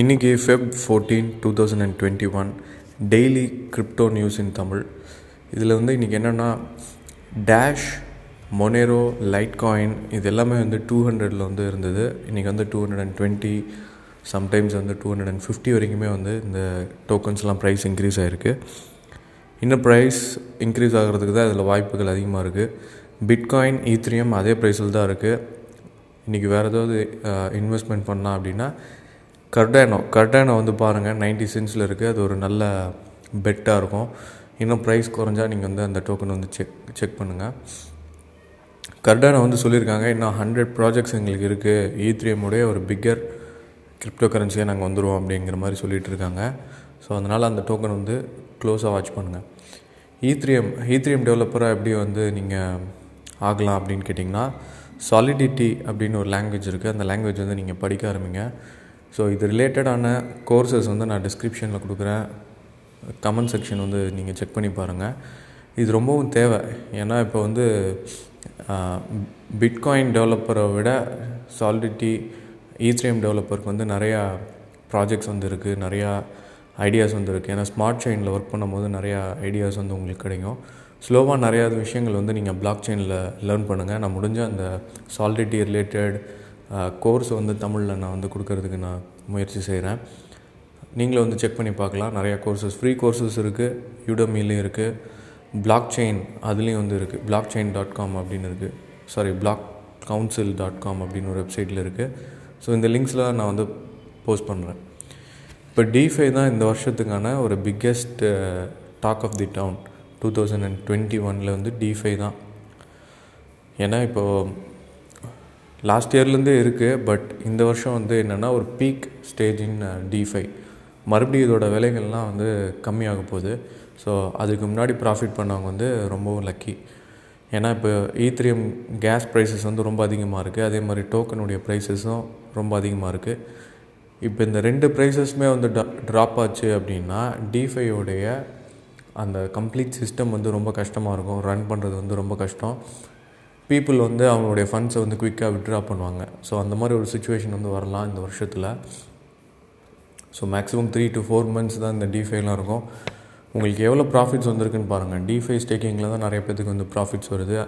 இன்றைக்கி Feb fourteen two thousand and twenty one daily crypto news in Tamil இதில் வந்து இன்றைக்கி என்னென்னா டேஷ் மொனேரோ லைட் காயின் இது எல்லாமே வந்து டூ ஹண்ட்ரடில் வந்து இருந்தது. இன்றைக்கி வந்து two hundred and twenty sometimes வந்து டூ ஹண்ட்ரட் அண்ட் ஃபிஃப்டி வரைக்குமே வந்து இந்த டோக்கன்ஸ்லாம் ப்ரைஸ் இன்க்ரீஸ் ஆகிருக்கு இன்னும் ப்ரைஸ் இன்க்ரீஸ் ஆகிறதுக்கு தான் இதில் வாய்ப்புகள் அதிகமாக இருக்குது பிட்காயின் ஈத்ரியம் அதே ப்ரைஸில் தான் இருக்குது இன்றைக்கி வேறு ஏதாவது இன்வெஸ்ட்மெண்ட் பண்ணால் அப்படின்னா கர்டானோ கர்டானோ வந்து பாருங்கள் நைன்ட்டி சென்ஸில் இருக்குது அது ஒரு நல்ல பெட்டாக இருக்கும். இன்னும் ப்ரைஸ் குறைஞ்சா நீங்கள் வந்து அந்த டோக்கன் வந்து செக் செக் பண்ணுங்கள் கர்டானோ வந்து சொல்லியிருக்காங்க இன்னும் ஹண்ட்ரட் ப்ராஜெக்ட்ஸ் எங்களுக்கு இருக்குது ஈத்ரியமுடைய ஒரு பிக்கர் கிரிப்டோ கரன்சியாக நாங்கள் வந்துடுவோம் அப்படிங்கிற மாதிரி சொல்லிகிட்டு இருக்காங்க. ஸோ அதனால் அந்த டோக்கன் வந்து க்ளோஸாக வாட்ச் பண்ணுங்கள் ஈத்ரியம் ஈத்ரியம் டெவலப்பராக எப்படி வந்து நீங்கள் ஆகலாம் அப்படின்னு கேட்டிங்கன்னா சாலிடிட்டி அப்படின்னு ஒரு லாங்குவேஜ் இருக்குது அந்த லாங்குவேஜ் வந்து நீங்கள் படிக்க ஆரம்பிங்க. ஸோ இது ரிலேட்டடான கோர்சஸ் வந்து நான் டிஸ்கிரிப்ஷனில் கொடுக்குறேன். கமெண்ட் செக்ஷன் வந்து நீங்கள் செக் பண்ணி பாருங்கள் இது ரொம்பவும் தேவை. ஏன்னா இப்போ வந்து பிட்காயின் டெவலப்பரை விட சாலிடிட்டி ஈத்ரேம் டெவலப்பருக்கு வந்து நிறையா ப்ராஜெக்ட்ஸ் வந்து இருக்குது நிறையா ஐடியாஸ் வந்து இருக்குது ஏன்னா ஸ்மார்ட் செயினில் ஒர்க் பண்ணும்போது நிறையா ஐடியாஸ் வந்து உங்களுக்கு கிடைக்கும். ஸ்லோவாக நிறையா விஷயங்கள் வந்து நீங்கள் பிளாக் செயினில் லேர்ன் பண்ணுங்கள் நான் முடிஞ்ச அந்த சாலிடிட்டி ரிலேட்டட் கோர்ஸ் வந்து தமிழில் நான் வந்து கொடுக்கறதுக்கு நான் முயற்சி செய்கிறேன் நீங்களும் வந்து செக் பண்ணி பார்க்கலாம். நிறையா கோர்சஸ் ஃப்ரீ கோர்சஸ் இருக்குது யூடமிலையும் இருக்குது பிளாக் செயின் அதுலேயும் வந்து இருக்குது பிளாக் செயின் டாட் காம் அப்படின்னு இருக்குது sorry block council dot com அப்படின்னு ஒரு வெப்சைட்டில் இருக்குது ஸோ இந்த லிங்க்ஸில் நான் வந்து போஸ்ட் பண்ணுறேன் இப்போ டிஃபை தான் இந்த வருஷத்துக்கான ஒரு biggest talk of the town two thousand and twenty ஒனில் வந்து டிஃபை தான். ஏன்னா இப்போது லாஸ்ட் இயர்லேருந்தே இருக்குது பட் இந்த வருஷம் வந்து என்னென்னா ஒரு பீக் ஸ்டேஜ் இன் டிஃபை மறுபடியும் இதோட விலைகள்லாம் வந்து கம்மியாக போகுது. ஸோ அதுக்கு முன்னாடி ப்ராஃபிட் பண்ணவங்க வந்து ரொம்பவும் லக்கி ஏன்னா இப்போ ஈத்ரியம் கேஸ் ப்ரைஸஸ் வந்து ரொம்ப அதிகமாக இருக்குது அதே மாதிரி டோக்கனுடைய ப்ரைஸஸும் ரொம்ப அதிகமாக இருக்குது இப்போ இந்த ரெண்டு ப்ரைஸஸுமே வந்து ட்ராப் ஆச்சு அப்படின்னா டிஃபையோடைய அந்த கம்ப்ளீட் சிஸ்டம் வந்து ரொம்ப கஷ்டமாக இருக்கும். ரன் பண்ணுறது வந்து ரொம்ப கஷ்டம். பீப்புள் வந்து அவங்களுடைய ஃபண்ட்ஸை வந்து குயிக்காக விட்ரா பண்ணுவாங்க. ஸோ அந்த மாதிரி ஒரு சுச்சுவேஷன் வந்து வரலாம் இந்த வருஷத்தில். So maximum three to four months தான் இந்த டிஃபைலாம் இருக்கும். உங்களுக்கு எவ்வளோ ப்ராஃபிட்ஸ் வந்திருக்குன்னு பாருங்கள் டிஃபை ஸ்டேக்கிங்கில் தான் நிறைய பேத்துக்கு வந்து ப்ராஃபிட்ஸ் வருது.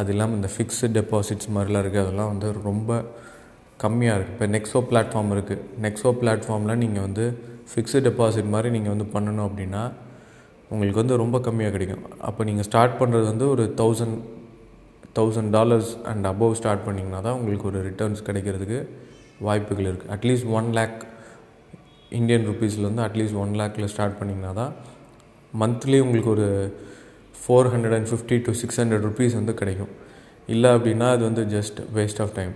அது இல்லாமல் இந்த ஃபிக்ஸ்டு டெபாசிட்ஸ் மாதிரிலாம் இருக்குது அதெல்லாம் வந்து ரொம்ப கம்மியாக இருக்குது இப்போ நெக்ஸோ பிளாட்ஃபார்ம் இருக்குது நெக்ஸோ பிளாட்ஃபார்மில் நீங்கள் வந்து ஃபிக்ஸ்டு டெபாசிட் மாதிரி நீங்கள் வந்து பண்ணணும் அப்படின்னா உங்களுக்கு வந்து ரொம்ப கம்மியாக கிடைக்கும். அப்போ நீங்கள் ஸ்டார்ட் பண்ணுறது வந்து ஒரு thousand thousand dollars and above start பண்ணிங்கன்னா தான் உங்களுக்கு ஒரு ரிட்டர்ன்ஸ் கிடைக்கிறதுக்கு வாய்ப்புகள் இருக்குது at least one lakh Indian ருப்பீஸ்லேருந்து வந்து அட்லீஸ்ட் ஒன் லேக்கில் ஸ்டார்ட் பண்ணிங்கன்னா தான் மந்த்லி உங்களுக்கு ஒரு four hundred and fifty to six hundred rupees வந்து கிடைக்கும். இல்லை அப்படின்னா அது வந்து just waste of time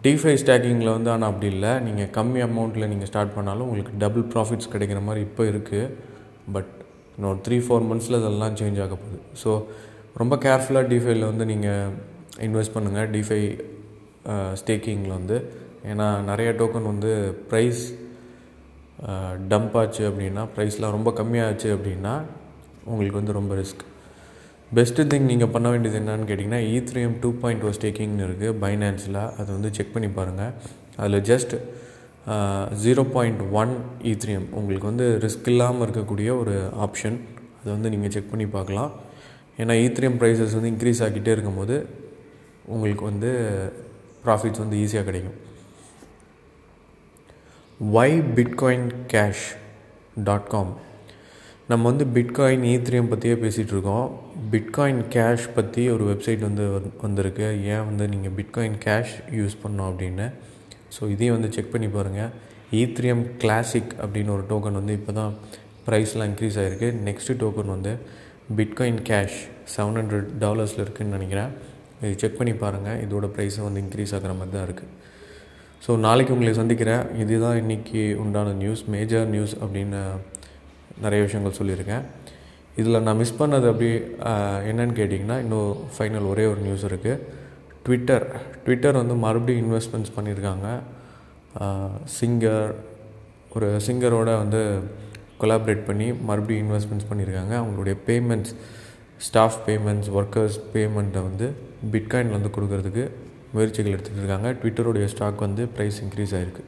DeFi ஸ்டாக்கிங்கில் வந்து ஆனால் அப்படி இல்லை. நீங்கள் கம்மி அமௌண்ட்டில் நீங்கள் ஸ்டார்ட் பண்ணாலும் உங்களுக்கு டபுள் ப்ராஃபிட்ஸ் கிடைக்கிற மாதிரி இப்போ இருக்குது பட் இன்னொரு த்ரீ ஃபோர் மந்த்ஸில் அதெல்லாம் சேஞ்ச் ஆக போகுது. ஸோ ரொம்ப கேர்ஃபுல்லாக டிஃபைல வந்து நீங்கள் இன்வெஸ்ட் பண்ணுங்கள் டிஃபை ஸ்டேக்கிங்கில் வந்து. ஏன்னா நிறைய டோக்கன் வந்து ப்ரைஸ் டம்ப் ஆச்சு அப்படின்னா ப்ரைஸ்லாம் ரொம்ப கம்மியாச்சு அப்படின்னா உங்களுக்கு வந்து ரொம்ப ரிஸ்க் பெஸ்ட்டு திங் நீங்கள் பண்ண வேண்டியது என்னன்னு கேட்டிங்கன்னா E e three M two point O ஸ்டேக்கிங்னு oh இருக்குது பைனான்ஸில் அது வந்து செக் பண்ணி பாருங்கள் அதில் just zero point one E three M உங்களுக்கு வந்து ரிஸ்க் இல்லாமல் இருக்கக்கூடிய ஒரு ஆப்ஷன் அதை வந்து நீங்கள் செக் பண்ணி பார்க்கலாம். ஏன்னா e ஈத்திரியம் ப்ரைஸஸ் வந்து இன்க்ரீஸ் ஆகிட்டே இருக்கும்போது உங்களுக்கு வந்து ப்ராஃபிட்ஸ் வந்து ஈஸியாக கிடைக்கும். Y Bitcoin cash dot com நம்ம வந்து e பிட்காயின் ஈத்ரியம் பற்றியே பேசிகிட்டு இருக்கோம். பிட்காயின் கேஷ் பற்றி ஒரு வெப்சைட் வந்து வந்திருக்கு. ஏன் வந்து நீங்கள் பிட்காயின் கேஷ் யூஸ் பண்ணோம் அப்படின்னு? ஸோ இதையும் வந்து செக் பண்ணி பாருங்கள் ஈத்ரியம் கிளாசிக் அப்படின்னு ஒரு டோக்கன் வந்து இப்போ தான் ப்ரைஸ்லாம் இன்க்ரீஸ் ஆகிருக்கு நெக்ஸ்ட்டு டோக்கன் வந்து பிட்காயின் கேஷ் செவன் ஹண்ட்ரட் டாலர்ஸில் இருக்குதுன்னு நினைக்கிறேன். இது செக் பண்ணி பாருங்கள் இதோட ப்ரைஸும் வந்து இன்க்ரீஸ் ஆகிற மாதிரி தான் இருக்குது ஸோ நாளைக்கு உங்களை சந்திக்கிறேன். இதுதான் இன்றைக்கி உண்டான நியூஸ் மேஜர் நியூஸ் அப்படின்னு நிறைய விஷயங்கள் சொல்லியிருக்கேன். இதில் நான் மிஸ் பண்ணது அப்படி என்னன்னு கேட்டிங்கன்னா இன்னும் ஃபைனல் ஒரே ஒரு நியூஸ் இருக்குது ட்விட்டர் ட்விட்டர் வந்து மறுபடியும் இன்வெஸ்ட்மெண்ட்ஸ் பண்ணியிருக்காங்க. சிங்கர் ஒரு சிங்கரோட வந்து கொலாபரேட் பண்ணி மறுபடியும் இன்வெஸ்ட்மெண்ட்ஸ் பண்ணியிருக்காங்க. அவங்களுடைய பேமெண்ட்ஸ் ஸ்டாஃப் பேமெண்ட்ஸ் ஒர்க்கர்ஸ் பேமெண்ட்டை வந்து பிட்காயினில் வந்து கொடுக்கறதுக்கு முயற்சிகள் எடுத்துகிட்டு இருக்காங்க. ட்விட்டருடைய ஸ்டாக் வந்து ப்ரைஸ் இன்க்ரீஸ் ஆகிருக்கு